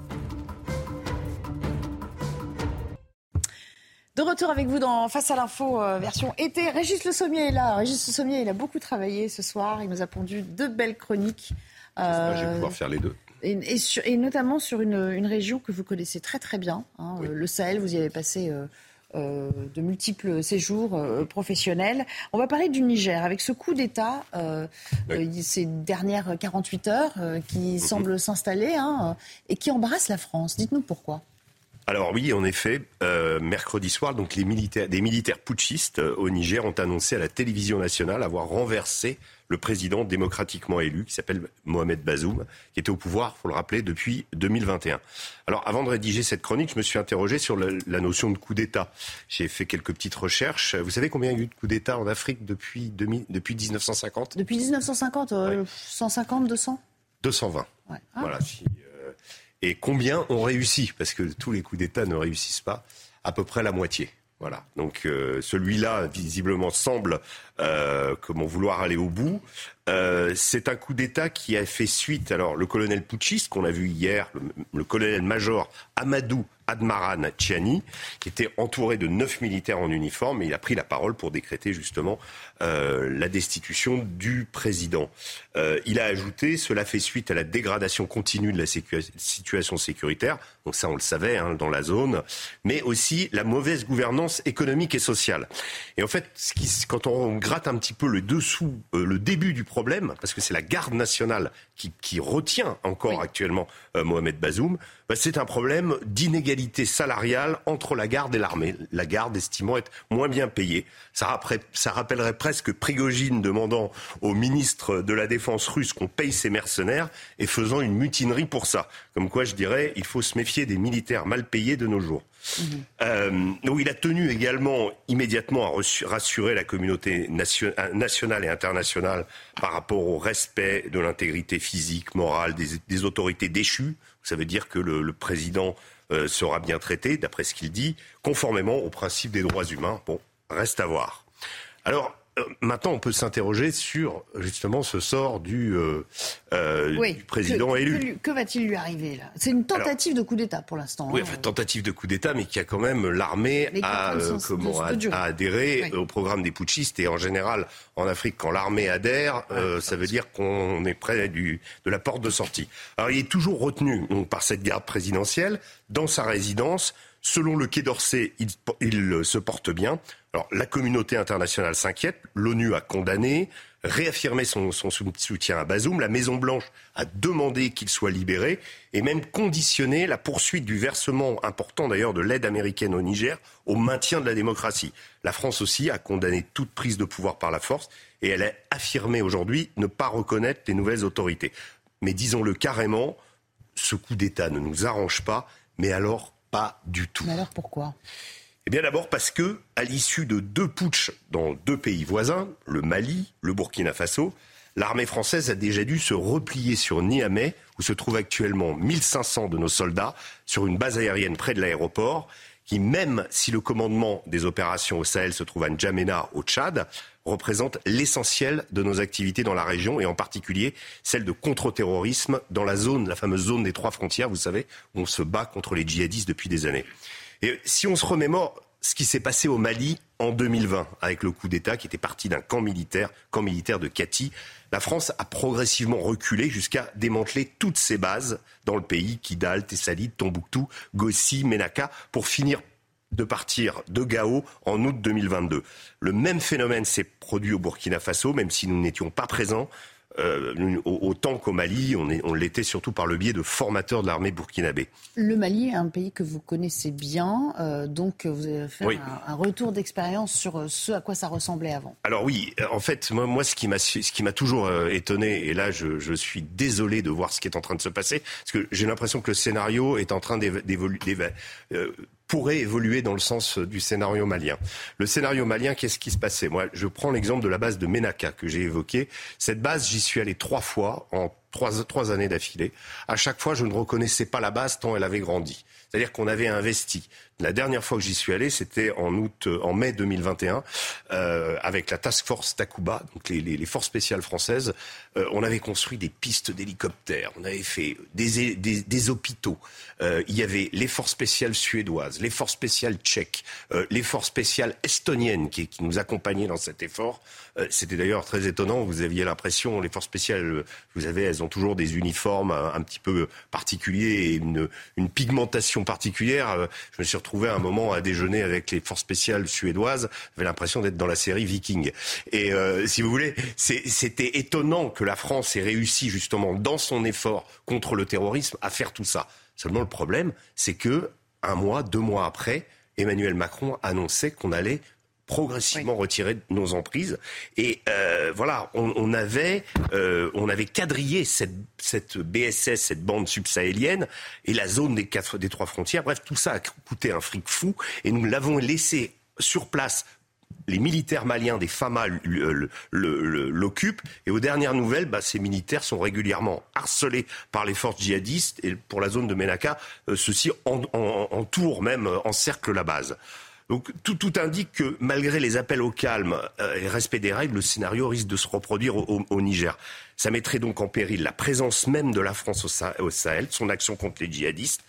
De retour avec vous dans Face à l'info euh, version été. Régis Le Sommier est là. Régis Le Sommier, il a beaucoup travaillé ce soir. Il nous a pondu deux belles chroniques. Euh, je vais pouvoir faire les deux. Et, notamment sur une, région que vous connaissez très très bien, hein, le Sahel. Vous y avez passé euh, de multiples séjours euh, professionnels. On va parler du Niger avec ce coup d'État euh, ces dernières 48 heures qui mhm. semble s'installer hein, et qui embarrasse la France. Dites-nous pourquoi. Alors oui, en effet, euh, mercredi soir, donc les militaires, des militaires putschistes euh, au Niger ont annoncé à la télévision nationale avoir renversé le président démocratiquement élu qui s'appelle Mohamed Bazoum, qui était au pouvoir, faut le rappeler, depuis 2021. Alors avant de rédiger cette chronique, je me suis interrogé sur la, notion de coup d'État. J'ai fait quelques petites recherches. Vous savez combien il y a eu de coups d'État en Afrique depuis, 2000, depuis 1950 Depuis 1950, 150, 200 220. Voilà. Et combien ont réussi Parce que tous les coups d'État ne réussissent pas. À peu près la moitié. Voilà. Donc euh, celui-là, visiblement, semble euh, comment vouloir aller au bout. Euh, c'est un coup d'État qui a fait suite. Alors le colonel putschiste qu'on a vu hier, le colonel-major Amadou Admaran Tchiani, qui était entouré de neuf militaires en uniforme, et il a pris la parole pour décréter justement euh, la destitution du président. Il a ajouté, cela fait suite à la dégradation continue de la situation sécuritaire, donc ça on le savait hein, dans la zone, mais aussi la mauvaise gouvernance économique et sociale. Et en fait, quand on gratte un petit peu le dessous, euh, le début du problème, parce que c'est la garde nationale qui, qui retient encore actuellement Mohamed Bazoum, bah, c'est un problème d'inégalité salariale entre la garde et l'armée. La garde estimant être moins bien payée. Ça, ça rappellerait presque Prigogine demandant au ministre de la Défense russe qu'on paye ses mercenaires et faisant une mutinerie pour ça. Comme quoi, je dirais, il faut se méfier des militaires mal payés de nos jours. Mmh. Euh, il a tenu également immédiatement à rassurer la communauté nationale et internationale par rapport au respect de l'intégrité physique, morale des autorités déchues. Ça veut dire que le, président euh, sera bien traité, d'après ce qu'il dit, conformément au principe des droits humains. Bon, reste à voir. Alors, euh, maintenant, on peut s'interroger sur justement ce sort du, euh, euh président élu. Que, va-t-il lui arriver là? C'est une tentative de coup d'État pour l'instant. Oui, hein. tentative de coup d'État, mais qui a quand même l'armée à, comment, adhérer au programme des putschistes. Et en général, en Afrique, quand l'armée adhère, ça veut dire qu'on est près du, de la porte de sortie. Alors, il est toujours retenu donc, par cette garde présidentielle dans sa résidence. Selon le Quai d'Orsay, il, il se porte bien. Alors, la communauté internationale s'inquiète, l'ONU a condamné, réaffirmé son, soutien à Bazoum, la Maison-Blanche a demandé qu'il soit libéré et même conditionné la poursuite du versement important d'ailleurs de l'aide américaine au Niger au maintien de la démocratie. La France aussi a condamné toute prise de pouvoir par la force et elle a affirmé aujourd'hui ne pas reconnaître les nouvelles autorités. Mais disons-le carrément, ce coup d'État ne nous arrange pas, mais alors pas du tout. Mais alors pourquoi? Eh bien d'abord parce que, à l'issue de deux putschs dans deux pays voisins, le Mali, le Burkina Faso, l'armée française a déjà dû se replier sur Niamey, où se trouvent actuellement 1500 de nos soldats, sur une base aérienne près de l'aéroport, qui, même si le commandement des opérations au Sahel se trouve à N'Djamena, au Tchad, représente l'essentiel de nos activités dans la région et en particulier celle de contre-terrorisme dans la zone, la fameuse zone des trois frontières, vous savez, où on se bat contre les djihadistes depuis des années. Si on se remémore ce qui s'est passé au Mali en 2020 avec le coup d'État qui était parti d'un camp militaire, camp militaire de Kati, la France a progressivement reculé jusqu'à démanteler toutes ses bases dans le pays, Kidal, Tessalit, Tombouctou, Gossi, Menaka, pour finir de partir de Gao en août 2022. Le même phénomène s'est produit au Burkina Faso, même si nous n'étions pas présents. Euh, autant qu'au Mali, on, l'était surtout par le biais de formateurs de l'armée burkinabé. Le Mali est un pays que vous connaissez bien, euh, donc vous avez fait un, retour d'expérience sur euh, ce à quoi ça ressemblait avant. Alors oui, en fait, moi, ce qui m'a toujours étonné, et là je, suis désolé de voir ce qui est en train de se passer, parce que j'ai l'impression que le scénario est en train d'évoluer pourrait évoluer dans le sens du scénario malien. Le scénario malien, qu'est-ce qui se passait? Moi, je prends l'exemple de la base de Menaka que j'ai évoquée. Cette base, j'y suis allé trois fois en trois, trois années d'affilée. À chaque fois, je ne reconnaissais pas la base tant elle avait grandi. C'est-à-dire qu'on avait investi. La dernière fois que j'y suis allé, c'était en août, euh, en mai 2021, euh, avec la Task Force Takuba, donc les, les, les forces spéciales françaises. Euh, on avait construit des pistes d'hélicoptères, on avait fait des, des, des hôpitaux. Euh, il y avait les forces spéciales suédoises, les forces spéciales tchèques, euh, les forces spéciales estoniennes qui, qui nous accompagnaient dans cet effort. C'était d'ailleurs très étonnant. Vous aviez l'impression, les forces spéciales, vous avez, elles ont toujours des uniformes un, un petit peu particuliers et une, une pigmentation particulière. Je me suis retrouvé un moment à déjeuner avec les forces spéciales suédoises. J'avais l'impression d'être dans la série Viking. Et euh, si vous voulez, c'était étonnant que la France ait réussi justement dans son effort contre le terrorisme à faire tout ça. Seulement le problème, c'est que un mois, deux mois après, Emmanuel Macron annonçait qu'on allait progressivement retirer nos emprises. Et euh, voilà, on, avait, euh, on avait quadrillé cette, cette BSS, cette bande subsahélienne, et la zone des, quatre, des trois frontières. Bref, tout ça a coûté un fric fou, et nous l'avons laissé sur place les militaires maliens des FAMA l'occupent. Et aux dernières nouvelles, bah, ces militaires sont régulièrement harcelés par les forces djihadistes. Et pour la zone de Menaka, euh, ceux-ci entourent même, encerclent la base. Donc tout, indique que malgré les appels au calme euh, et respect des règles, le scénario risque de se reproduire au, Niger. Ça mettrait donc en péril la présence même de la France au, Sahel, son action contre les djihadistes.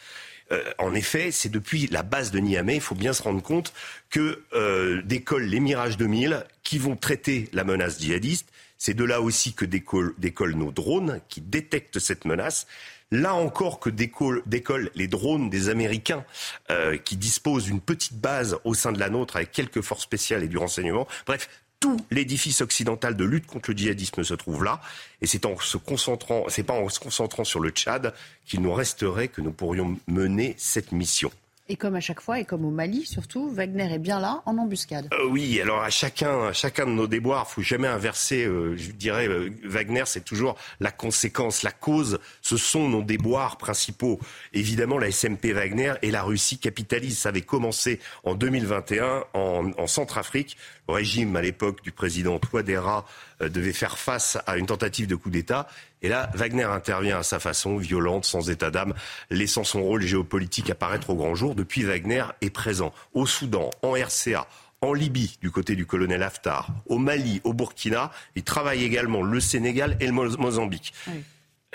Euh, en effet, c'est depuis la base de Niamey, il faut bien se rendre compte, que euh, décollent les Mirages 2000 qui vont traiter la menace djihadiste. C'est de là aussi que décollent nos drones qui détectent cette menace là encore que décollent les drones des Américains euh, qui disposent d'une petite base au sein de la nôtre avec quelques forces spéciales et du renseignement. Bref, tout l'édifice occidental de lutte contre le djihadisme se trouve là. Et c'est en se concentrant, c'est pas en se concentrant sur le Tchad qu'il nous resterait que nous pourrions mener cette mission. Et comme à chaque fois, et comme au Mali surtout, Wagner est bien là, en embuscade. Euh, oui, alors à chacun, chacun de nos déboires, faut jamais inverser. Euh, je dirais, euh, Wagner, c'est toujours la conséquence, la cause. Ce sont nos déboires principaux. Évidemment, la SMP Wagner et la Russie capitalisent. Ça avait commencé en 2021 en, en Centrafrique. Régime à l'époque du président Touadéra devait faire face à une tentative de coup d'État. Et là, Wagner intervient à sa façon, violente, sans état d'âme, laissant son rôle géopolitique apparaître au grand jour. Depuis, Wagner est présent au Soudan, en RCA, en Libye, du côté du colonel Haftar, au Mali, au Burkina. Il travaille également le Sénégal et le Mozambique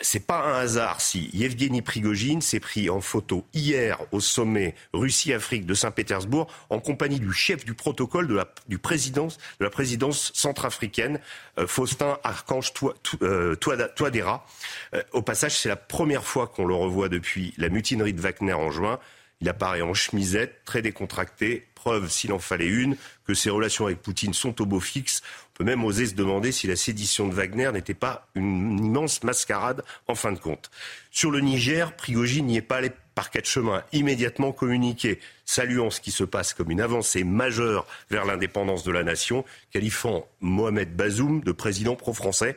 c'est pas un hasard si Yevgeny Prigogine s'est pris en photo hier au sommet Russie-Afrique de Saint-Pétersbourg en compagnie du chef du protocole de la, présidence, de la présidence centrafricaine, euh, Faustin Archange euh, Touadéra. Euh, au passage, c'est la première fois qu'on le revoit depuis la mutinerie de Wagner en juin. Il apparaît en chemisette, très décontracté, preuve, s'il en fallait une, que ses relations avec Poutine sont au beau fixe. Peut même oser se demander si la sédition de Wagner n'était pas une immense mascarade en fin de compte. Sur le Niger, Prigogine n'y est pas allé par quatre chemins, immédiatement communiqué, saluant ce qui se passe comme une avancée majeure vers l'indépendance de la nation, qualifiant Mohamed Bazoum de président pro-français.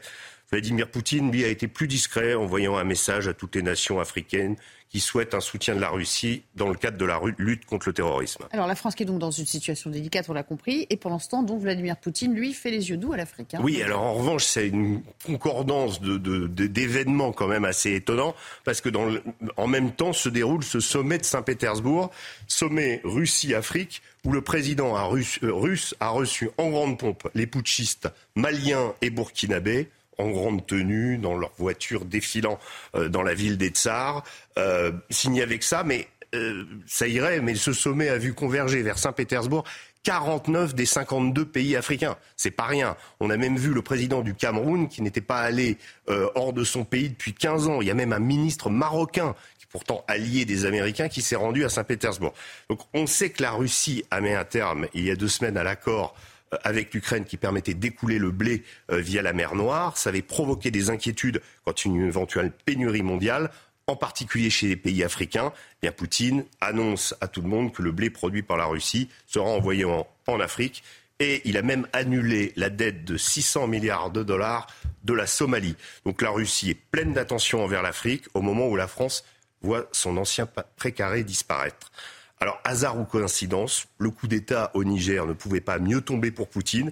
Vladimir Poutine, lui, a été plus discret, envoyant un message à toutes les nations africaines qui souhaitent un soutien de la Russie dans le cadre de la lutte contre le terrorisme. Alors la France qui est donc dans une situation délicate, on l'a compris, et pendant ce temps, donc Vladimir Poutine, lui, fait les yeux doux à l'Afrique. Hein. Oui, alors en revanche, c'est une concordance d'événements de, quand même assez étonnant, parce que dans en même temps se déroule ce sommet de Saint-Pétersbourg, sommet Russie-Afrique, où le président russe, euh, russe a reçu en grande pompe les putschistes maliens et burkinabés en grande tenue, dans leur voiture défilant euh, dans la ville des Tsars, euh, signé avec ça, mais euh, ça irait, mais ce sommet a vu converger vers Saint-Pétersbourg 49 des 52 pays africains. C'est pas rien. On a même vu le président du Cameroun qui n'était pas allé hors de son pays depuis 15 ans. Il y a même un ministre marocain qui pourtant allié des Américains qui s'est rendu à Saint-Pétersbourg. Donc on sait que la Russie a mis un terme il y a deux semaines à l'accord euh, avec l'Ukraine qui permettait d'écouler le blé euh, via la mer Noire. Ça avait provoqué des inquiétudes quant à une éventuelle pénurie mondiale en particulier chez les pays africains, eh bien Poutine annonce à tout le monde que le blé produit par la Russie sera envoyé en, en, Afrique. Et il a même annulé la dette de 600 milliards de dollars de la Somalie. Donc la Russie est pleine d'attention envers l'Afrique au moment où la France voit son ancien précaré disparaître. Alors, hasard ou coïncidence, le coup d'État au Niger ne pouvait pas mieux tomber pour Poutine.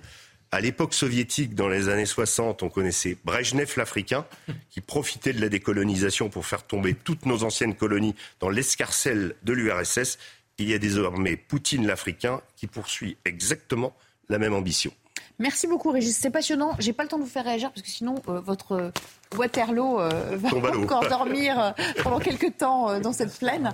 À l'époque soviétique, dans les années 60, on connaissait Brejnev l'Africain, qui profitait de la décolonisation pour faire tomber toutes nos anciennes colonies dans l'escarcelle de l'URSS. Il y a désormais Poutine l'Africain qui poursuit exactement la même ambition. Merci beaucoup, Régis. C'est passionnant. J'ai pas le temps de vous faire réagir parce que sinon, euh, votre Waterloo euh, va encore dormir euh, pendant quelques temps dans cette plaine.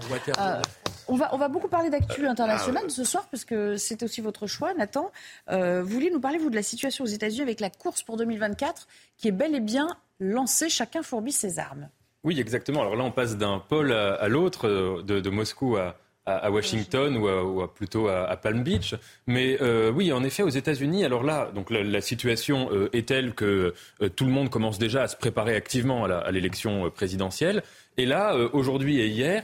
On, va, on va beaucoup parler d'actu international ah ce soir parce que c'est aussi votre choix, Nathan. vous vouliez nous parler, vous, de la situation aux États-Unis avec la course pour 2024 qui est bel et bien lancée. Chacun fourbit ses armes. Oui, exactement. Alors là, on passe d'un pôle à, l'autre, de, Moscou à, à, Washington ou, à, plutôt à, Palm Beach. Mais euh, oui, en effet, aux États-Unis, alors là, donc la, situation euh, est telle que euh, tout le monde commence déjà à se préparer activement à l'élection présidentielle. Et là, aujourd'hui et hier, euh,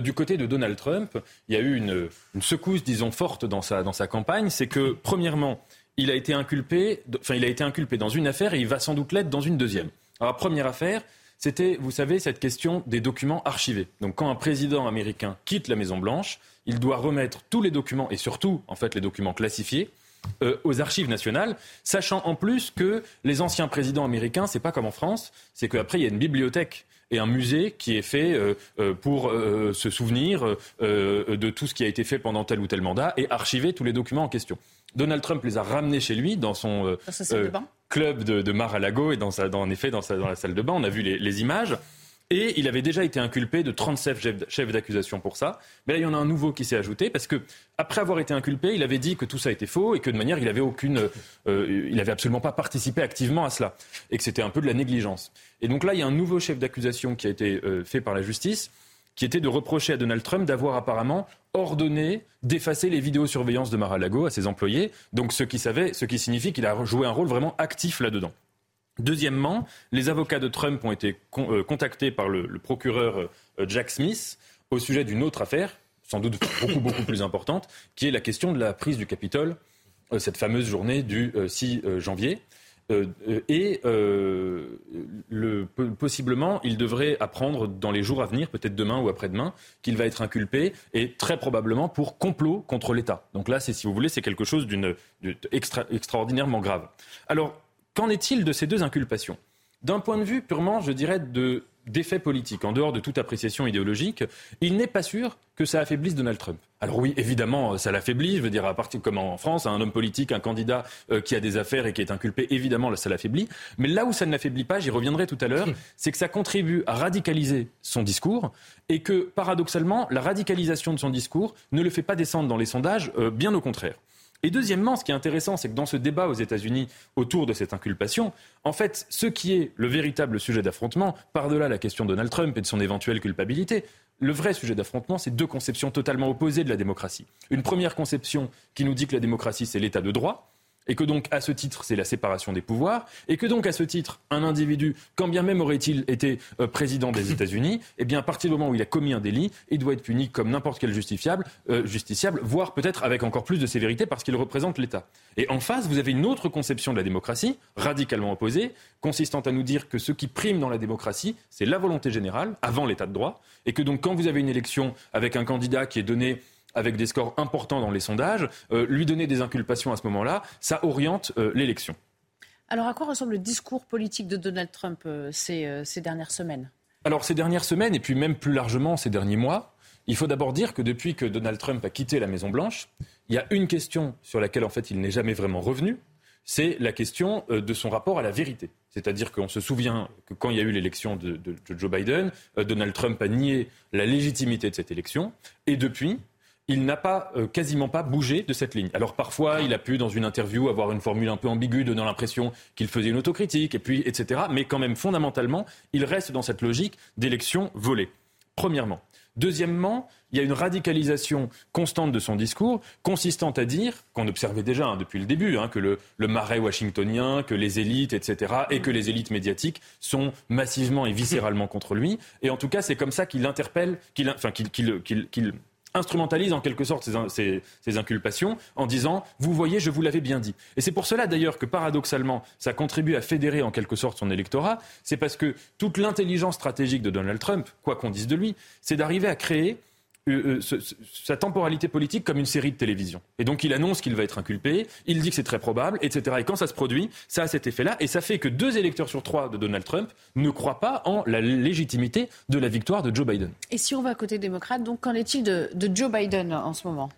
du côté de Donald Trump, il y a eu une, secousse, disons, forte dans sa, dans sa campagne. C'est que, premièrement, il a été inculpé, enfin, il a été inculpé dans une affaire et il va sans doute l'être dans une deuxième. Alors, première affaire, c'était, vous savez, cette question des documents archivés. Donc, quand un président américain quitte la Maison Blanche, il doit remettre tous les documents et surtout, en fait, les documents classifiés. Euh, aux archives nationales, sachant en plus que les anciens présidents américains, c'est pas comme en France, c'est qu'après il y a une bibliothèque et un musée qui est fait euh, euh, pour se souvenir de tout ce qui a été fait pendant tel ou tel mandat et archiver tous les documents en question. Donald Trump les a ramenés chez lui dans son club de, Mar-a-Lago et dans en effet dans, la salle de bain. On a vu les images. Et il avait déjà été inculpé de 37 chefs d'accusation pour ça. Mais là, il y en a un nouveau qui s'est ajouté parce que, après avoir été inculpé, il avait dit que tout ça était faux et que de manière, il avait aucune, euh, il avait absolument pas participé activement à cela et que c'était un peu de la négligence. Et donc là, il y a un nouveau chef d'accusation qui a été euh, fait par la justice qui était de reprocher à Donald Trump d'avoir apparemment ordonné d'effacer les vidéosurveillances de Mar-a-Lago à ses employés. Donc qui, ce qui signifie qu'il a joué un rôle vraiment actif là-dedans. Deuxièmement, les avocats de Trump ont été euh, contactés par le, procureur euh, Jack Smith au sujet d'une autre affaire, sans doute beaucoup, beaucoup plus importante, qui est la question de la prise du Capitole, euh, cette fameuse journée du 6 janvier. et possiblement, il devrait apprendre dans les jours à venir, peut-être demain ou après-demain, qu'il va être inculpé, et très probablement pour complot contre l'État. Donc là, si vous voulez, c'est quelque chose d'une extraordinairement grave. Alors, Qu'en est-il de ces deux inculpations? D'un point de vue purement, je dirais, de d'effet politique, en dehors de toute appréciation idéologique, il n'est pas sûr que ça affaiblisse Donald Trump. Alors oui, évidemment, ça l'affaiblit. Je veux dire, à partir comme en France, un homme politique, un candidat euh, qui a des affaires et qui est inculpé, évidemment, là, ça l'affaiblit. Mais là où ça ne l'affaiblit pas, j'y reviendrai tout à l'heure, c'est que ça contribue à radicaliser son discours et que, paradoxalement, la radicalisation de son discours ne le fait pas descendre dans les sondages, euh, bien au contraire. Et deuxièmement, ce qui est intéressant, c'est que dans ce débat aux États-Unis autour de cette inculpation, en fait, ce qui est le véritable sujet d'affrontement, par-delà la question de Donald Trump et de son éventuelle culpabilité, le vrai sujet d'affrontement, c'est deux conceptions totalement opposées de la démocratie. Une première conception qui nous dit que la démocratie, c'est l'état de droit, et que donc à ce titre c'est la séparation des pouvoirs, et que donc à ce titre un individu, quand bien même aurait-il été euh, président des États-Unis, eh bien à partir du moment où il a commis un délit, il doit être puni comme n'importe quel justifiable, euh, justiciable, voire peut-être avec encore plus de sévérité parce qu'il représente l'État. Et en face, vous avez une autre conception de la démocratie, radicalement opposée, consistant à nous dire que ce qui prime dans la démocratie, c'est la volonté générale, avant l'État de droit, et que donc quand vous avez une élection avec un candidat qui est donné avec des scores importants dans les sondages, euh, lui donner des inculpations à ce moment-là, ça oriente euh, l'élection. Alors à quoi ressemble le discours politique de Donald Trump euh, ces, ces dernières semaines? Alors ces dernières semaines, et puis même plus largement ces derniers mois, il faut d'abord dire que depuis que Donald Trump a quitté la Maison-Blanche, il y a une question sur laquelle en fait il n'est jamais vraiment revenu, c'est la question de son rapport à la vérité. C'est-à-dire qu'on se souvient que quand il y a eu l'élection de, de, Joe Biden, Donald Trump a nié la légitimité de cette élection, et depuis, il n'a pas euh, quasiment pas bougé de cette ligne. Alors parfois, il a pu dans une interview avoir une formule un peu ambiguë, donnant l'impression qu'il faisait une autocritique, et puis etc. Mais quand même, fondamentalement, il reste dans cette logique d'élection volée. Premièrement. Deuxièmement, il y a une radicalisation constante de son discours, consistant à dire, qu'on observait déjà hein, depuis le début, hein, que le, marais washingtonien, que les élites, etc., et que les élites médiatiques sont massivement et viscéralement contre lui. Et en tout cas, c'est comme ça qu'il interpelle, qu'il, enfin, qu'il instrumentalise en quelque sorte ces, inculpations en disant Vous voyez, je vous l'avais bien dit. Et c'est pour cela d'ailleurs que paradoxalement, ça contribue à fédérer en quelque sorte son électorat. C'est parce que toute l'intelligence stratégique de Donald Trump, quoi qu'on dise de lui, c'est d'arriver à créer euh, euh, sa temporalité politique comme une série de télévision. Et donc il annonce qu'il va être inculpé, il dit que c'est très probable, etc. Et quand ça se produit, ça a cet effet-là, et ça fait que deux électeurs sur trois de Donald Trump ne croient pas en la légitimité de la victoire de Joe Biden. Et si on va côté démocrate, donc qu'en est-il de, Joe Biden en ce moment?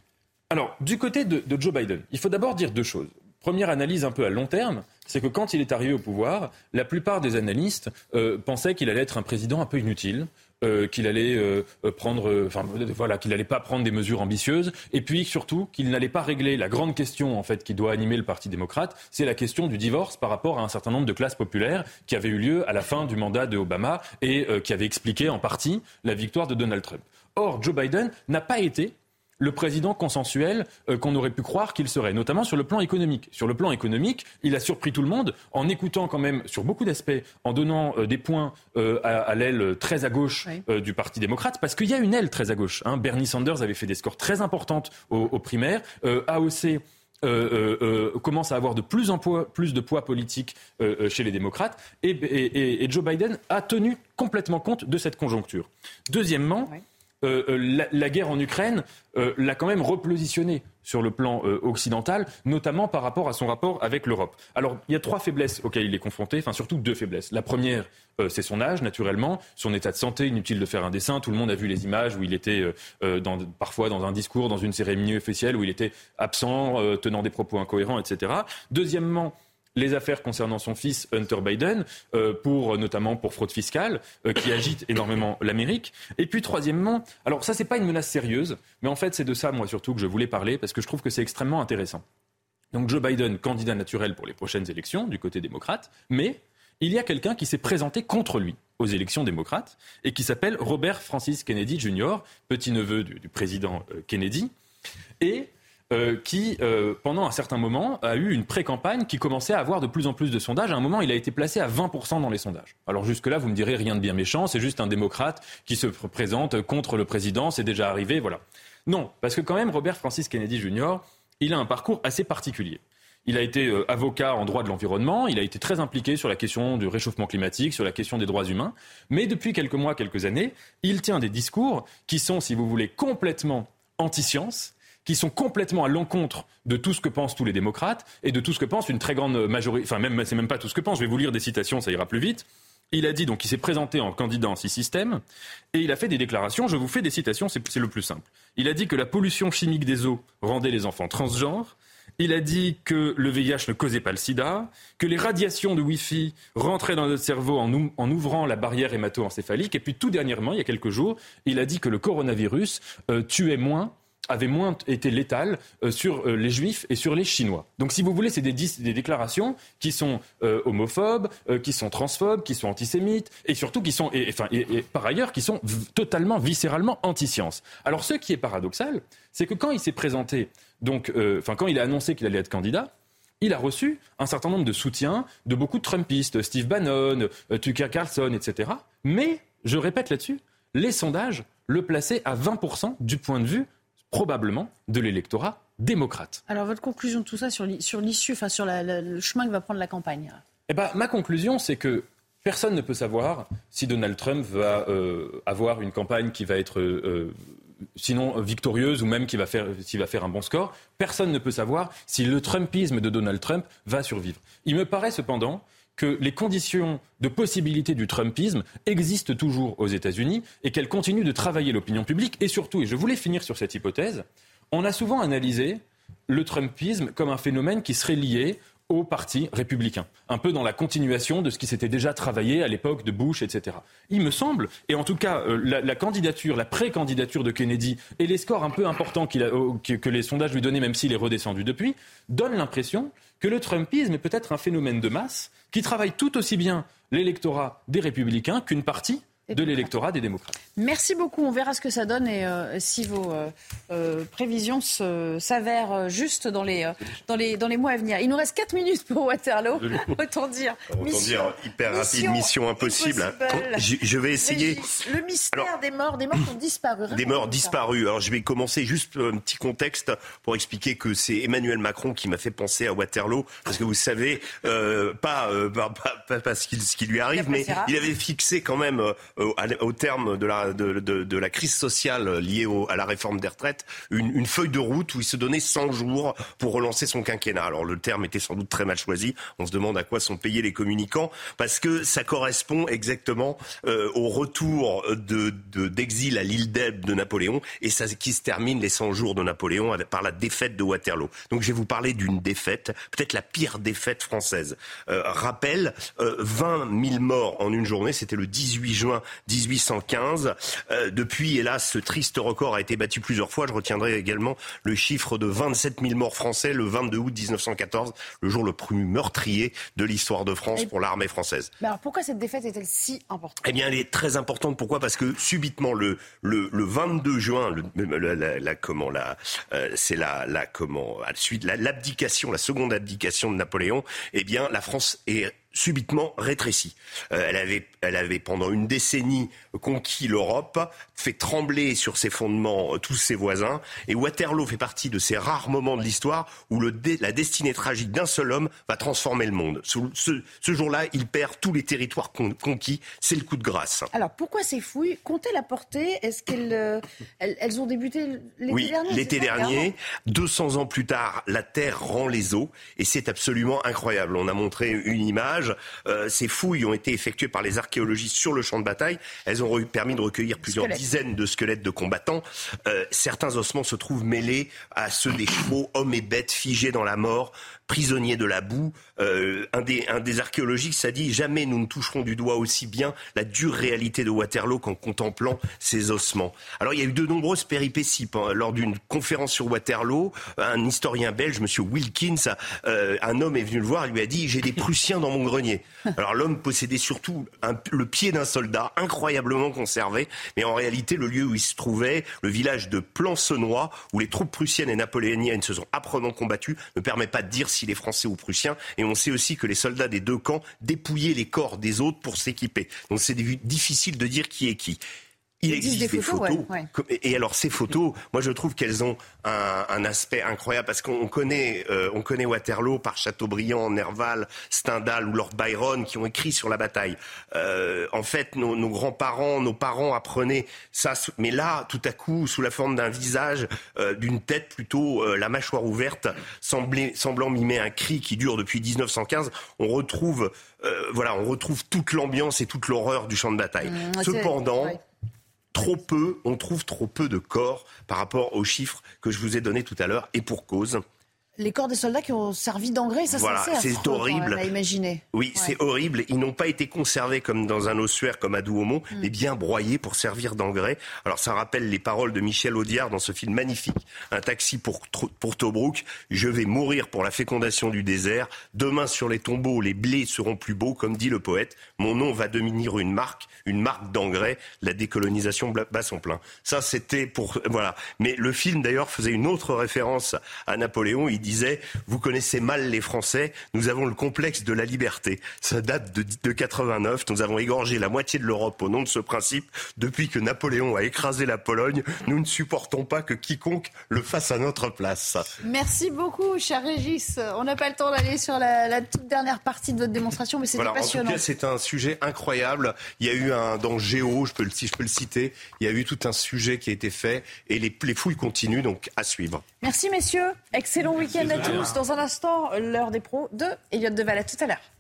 Alors, du côté de, Joe Biden, il faut d'abord dire deux choses. Première analyse un peu à long terme, c'est que quand il est arrivé au pouvoir, la plupart des analystes euh, pensaient qu'il allait être un président un peu inutile, euh, qu'il allait euh, prendre, enfin voilà, qu'il n'allait pas prendre des mesures ambitieuses, et puis surtout qu'il n'allait pas régler la grande question en fait qui doit animer le Parti démocrate, c'est la question du divorce par rapport à un certain nombre de classes populaires qui avait eu lieu à la fin du mandat de Obama et euh, qui avait expliqué en partie la victoire de Donald Trump. Or, Joe Biden n'a pas été le président consensuel euh, qu'on aurait pu croire qu'il serait, notamment sur le plan économique. Sur le plan économique, il a surpris tout le monde en écoutant quand même sur beaucoup d'aspects, en donnant euh, des points euh, à, l'aile très à gauche du Parti démocrate, parce qu'il y a une aile très à gauche. Hein. Bernie Sanders avait fait des scores très importants aux, primaires. AOC commence à avoir de plus en plus de poids politique chez les démocrates et, Joe Biden a tenu complètement compte de cette conjoncture. Deuxièmement, euh, euh, la, guerre en Ukraine euh, l'a quand même repositionné sur le plan occidental, notamment par rapport à son rapport avec l'Europe. Alors, il y a trois faiblesses auxquelles il est confronté, enfin surtout deux faiblesses. La première, c'est son âge, naturellement, son état de santé, inutile de faire un dessin. Tout le monde a vu les images où il était parfois dans un discours, dans une cérémonie officielle, où il était absent, tenant des propos incohérents, etc. Deuxièmement, les affaires concernant son fils Hunter Biden, euh, pour notamment pour fraude fiscale, euh, qui agite énormément l'Amérique. Et puis troisièmement, alors ça c'est pas une menace sérieuse, mais en fait c'est de ça moi surtout que je voulais parler parce que je trouve que c'est extrêmement intéressant. Donc Joe Biden, candidat naturel pour les prochaines élections du côté démocrate, mais il y a quelqu'un qui s'est présenté contre lui aux élections démocrates et qui s'appelle Robert Francis Kennedy Jr., petit-neveu du, du, président euh, Kennedy. Et euh, qui, euh, pendant un certain moment, a eu une pré-campagne qui commençait à avoir de plus en plus de sondages. À un moment, il a été placé à 20% dans les sondages. Alors jusque-là, vous me direz rien de bien méchant, c'est juste un démocrate qui se présente contre le président, c'est déjà arrivé, voilà. Non, parce que quand même, Robert Francis Kennedy Jr., il a un parcours assez particulier. Il a été euh, avocat en droit de l'environnement, il a été très impliqué sur la question du réchauffement climatique, sur la question des droits humains, mais depuis quelques mois, quelques années, il tient des discours qui sont, si vous voulez, complètement anti-science, qui sont complètement à l'encontre de tout ce que pensent tous les démocrates et de tout ce que pense une très grande majorité. Enfin, même, c'est même pas tout ce que pense. Je vais vous lire des citations, ça ira plus vite. Il a dit, donc, il s'est présenté en candidat anti-système et il a fait des déclarations. Je vous fais des citations, c'est le plus simple. Il a dit que la pollution chimique des eaux rendait les enfants transgenres. Il a dit que le VIH ne causait pas le sida, que les radiations de Wi-Fi rentraient dans notre cerveau en, ouvrant la barrière hémato-encéphalique. Et puis tout dernièrement, il y a quelques jours, il a dit que le coronavirus euh, tuait moins avait moins été létal euh, sur euh, les juifs et sur les chinois. Donc si vous voulez, c'est des, déclarations qui sont euh, homophobes, qui sont transphobes, qui sont antisémites et surtout qui sont, et, par ailleurs, qui sont totalement viscéralement anti-science. Alors ce qui est paradoxal, c'est que quand il s'est présenté, donc, enfin quand il a annoncé qu'il allait être candidat, il a reçu un certain nombre de soutiens de beaucoup de Trumpistes, Steve Bannon, Tucker Carlson, etc. Mais, je répète là-dessus, les sondages le plaçaient à 20% du point de vue probablement de l'électorat démocrate. Alors votre conclusion de tout ça sur l'issue, enfin sur le chemin que va prendre la campagne eh ben, Ma conclusion, c'est que personne ne peut savoir si Donald Trump va euh, avoir une campagne qui va être... Euh, sinon victorieuse ou même qui va faire, qui va faire un bon score. Personne ne peut savoir si le Trumpisme de Donald Trump va survivre. Il me paraît cependant que les conditions de possibilité du Trumpisme existent toujours aux États-Unis et qu'elles continuent de travailler l'opinion publique. Et surtout, et je voulais finir sur cette hypothèse, on a souvent analysé le Trumpisme comme un phénomène qui serait lié au parti républicain, un peu dans la continuation de ce qui s'était déjà travaillé à l'époque de Bush, etc. Il me semble, et en tout cas euh, la, candidature, la pré-candidature de Kennedy et les scores un peu importants que les sondages lui donnaient, même s'il est redescendu depuis, donnent l'impression que le Trumpisme est peut-être un phénomène de masse qui travaille tout aussi bien l'électorat des républicains qu'une partie de l'électorat des démocrates. Merci beaucoup. On verra ce que ça donne et euh, si vos euh, euh, prévisions s'avèrent justes dans les, dans, les, dans les mois à venir. Il nous reste 4 minutes pour Waterloo. Autant dire. Autant dire hyper rapide, mission impossible. Hein. Je, vais essayer. Le mystère des morts, des morts qui ont disparu. Des morts disparus. Alors je vais commencer juste un petit contexte pour expliquer que c'est Emmanuel Macron qui m'a fait penser à Waterloo. Parce que vous savez, pas, pas, pas, ce, qui, ce, qui, lui arrive, mais il avait fixé quand même au, terme de la, de, de, de, la crise sociale liée à la réforme des retraites, une, une, feuille de route où il se donnait 100 jours pour relancer son quinquennat. Alors le terme était sans doute très mal choisi. On se demande à quoi sont payés les communicants parce que ça correspond exactement euh, au retour de, d'exil à l'île d'Elbe de Napoléon et ça qui se termine les 100 jours de Napoléon par la défaite de Waterloo. Donc je vais vous parler d'une défaite, peut-être la pire défaite française. Euh, rappel, euh, 20 000 morts en une journée, c'était le 18 juin 1815. Euh, depuis, hélas, ce triste record a été battu plusieurs fois. Je retiendrai également le chiffre de 27 000 morts français le 22 août 1914, le jour le plus meurtrier de l'histoire de France pour l'armée française. Mais alors pourquoi cette défaite est-elle si importante? Eh bien, elle est très importante. Pourquoi? Parce que subitement, le, le, le 22 juin, le, la, la, comment, la, euh, c'est la, la, comment, à la suite, l'abdication, la seconde abdication de Napoléon, eh bien, la France est subitement rétrécie. Euh, elle, avait, elle avait pendant une décennie conquis l'Europe, fait trembler sur ses fondements euh, tous ses voisins, et Waterloo fait partie de ces rares moments de l'histoire où le la destinée tragique d'un seul homme va transformer le monde. Ce, ce, jour-là, il perd tous les territoires conquis, c'est le coup de grâce. Alors pourquoi ces fouilles Comptez la portée, est-ce qu'elles euh, elles, ont débuté l'été oui, dernier l'été dernier, 200 ans plus tard, la Terre rend les eaux, et c'est absolument incroyable. On a montré une image euh, ces fouilles ont été effectuées par les archéologistes sur le champ de bataille. Elles ont permis de recueillir plusieurs dizaines de squelettes de combattants. Euh, certains ossements se trouvent mêlés à ceux des chevaux, hommes et bêtes figés dans la mort prisonnier de la boue. Euh, un, des, un des archéologistes a dit jamais nous ne toucherons du doigt aussi bien la dure réalité de Waterloo qu'en contemplant ses ossements. Alors il y a eu de nombreuses péripéties lors d'une conférence sur Waterloo. Un historien belge, Monsieur Wilkins, euh, un homme est venu le voir, il lui a dit j'ai des Prussiens dans mon grenier. Alors l'homme possédait surtout le pied d'un soldat incroyablement conservé, mais en réalité le lieu où il se trouvait, le village de Plancenois, où les troupes prussiennes et napoléoniennes se sont âprement combattues, ne permet pas de dire si les Français ou Prussiens. Et on sait aussi que les soldats des deux camps dépouillaient les corps des autres pour s'équiper. Donc c'est difficile de dire qui est qui. Il, existe, des, photos. Et alors ces photos, moi je trouve qu'elles ont un, aspect incroyable parce qu'on connaît, euh, on connaît Waterloo par Chateaubriand, Nerval, Stendhal ou Lord Byron qui ont écrit sur la bataille. Euh, en fait, nos, grands-parents, nos parents apprenaient ça, mais là, tout à coup, sous la forme d'un visage, euh, d'une tête plutôt la mâchoire ouverte, semblant mimer un cri qui dure depuis 1915, on retrouve, voilà, on retrouve toute l'ambiance et toute l'horreur du champ de bataille. Mmh, Cependant trop peu, on trouve trop peu de corps par rapport aux chiffres que je vous ai donnés tout à l'heure, et pour cause les corps des soldats qui ont servi d'engrais, ça voilà, c'est horrible. imaginer. Oui, c'est horrible. Ils n'ont pas été conservés comme dans un ossuaire comme à Douaumont, mm. mais bien broyés pour servir d'engrais. Alors ça rappelle les paroles de Michel Audiard dans ce film magnifique, Un taxi pour, pour Tobruk. Je vais mourir pour la fécondation du désert. Demain sur les tombeaux, les blés seront plus beaux, comme dit le poète. Mon nom va devenir une marque, une marque d'engrais. La décolonisation bat son plein. Ça, c'était pour voilà. Mais le film d'ailleurs faisait une autre référence à Napoléon. Il disait Vous connaissez mal les Français, nous avons le complexe de la liberté. Ça date de, de 89. Nous avons égorgé la moitié de l'Europe au nom de ce principe. Depuis que Napoléon a écrasé la Pologne, nous ne supportons pas que quiconque le fasse à notre place. Merci beaucoup, cher Régis. On n'a pas le temps d'aller sur la, toute dernière partie de votre démonstration, mais c'était passionnant. En tout cas, c'est un sujet incroyable. Il y a eu un dans Géo, je peux le, si je peux le citer, il y a eu tout un sujet qui a été fait et les, les fouilles continuent, donc à suivre. Merci, messieurs. Excellent week-end à tous. Dans un instant, l'heure des pros de Elliot Deval. À tout à l'heure.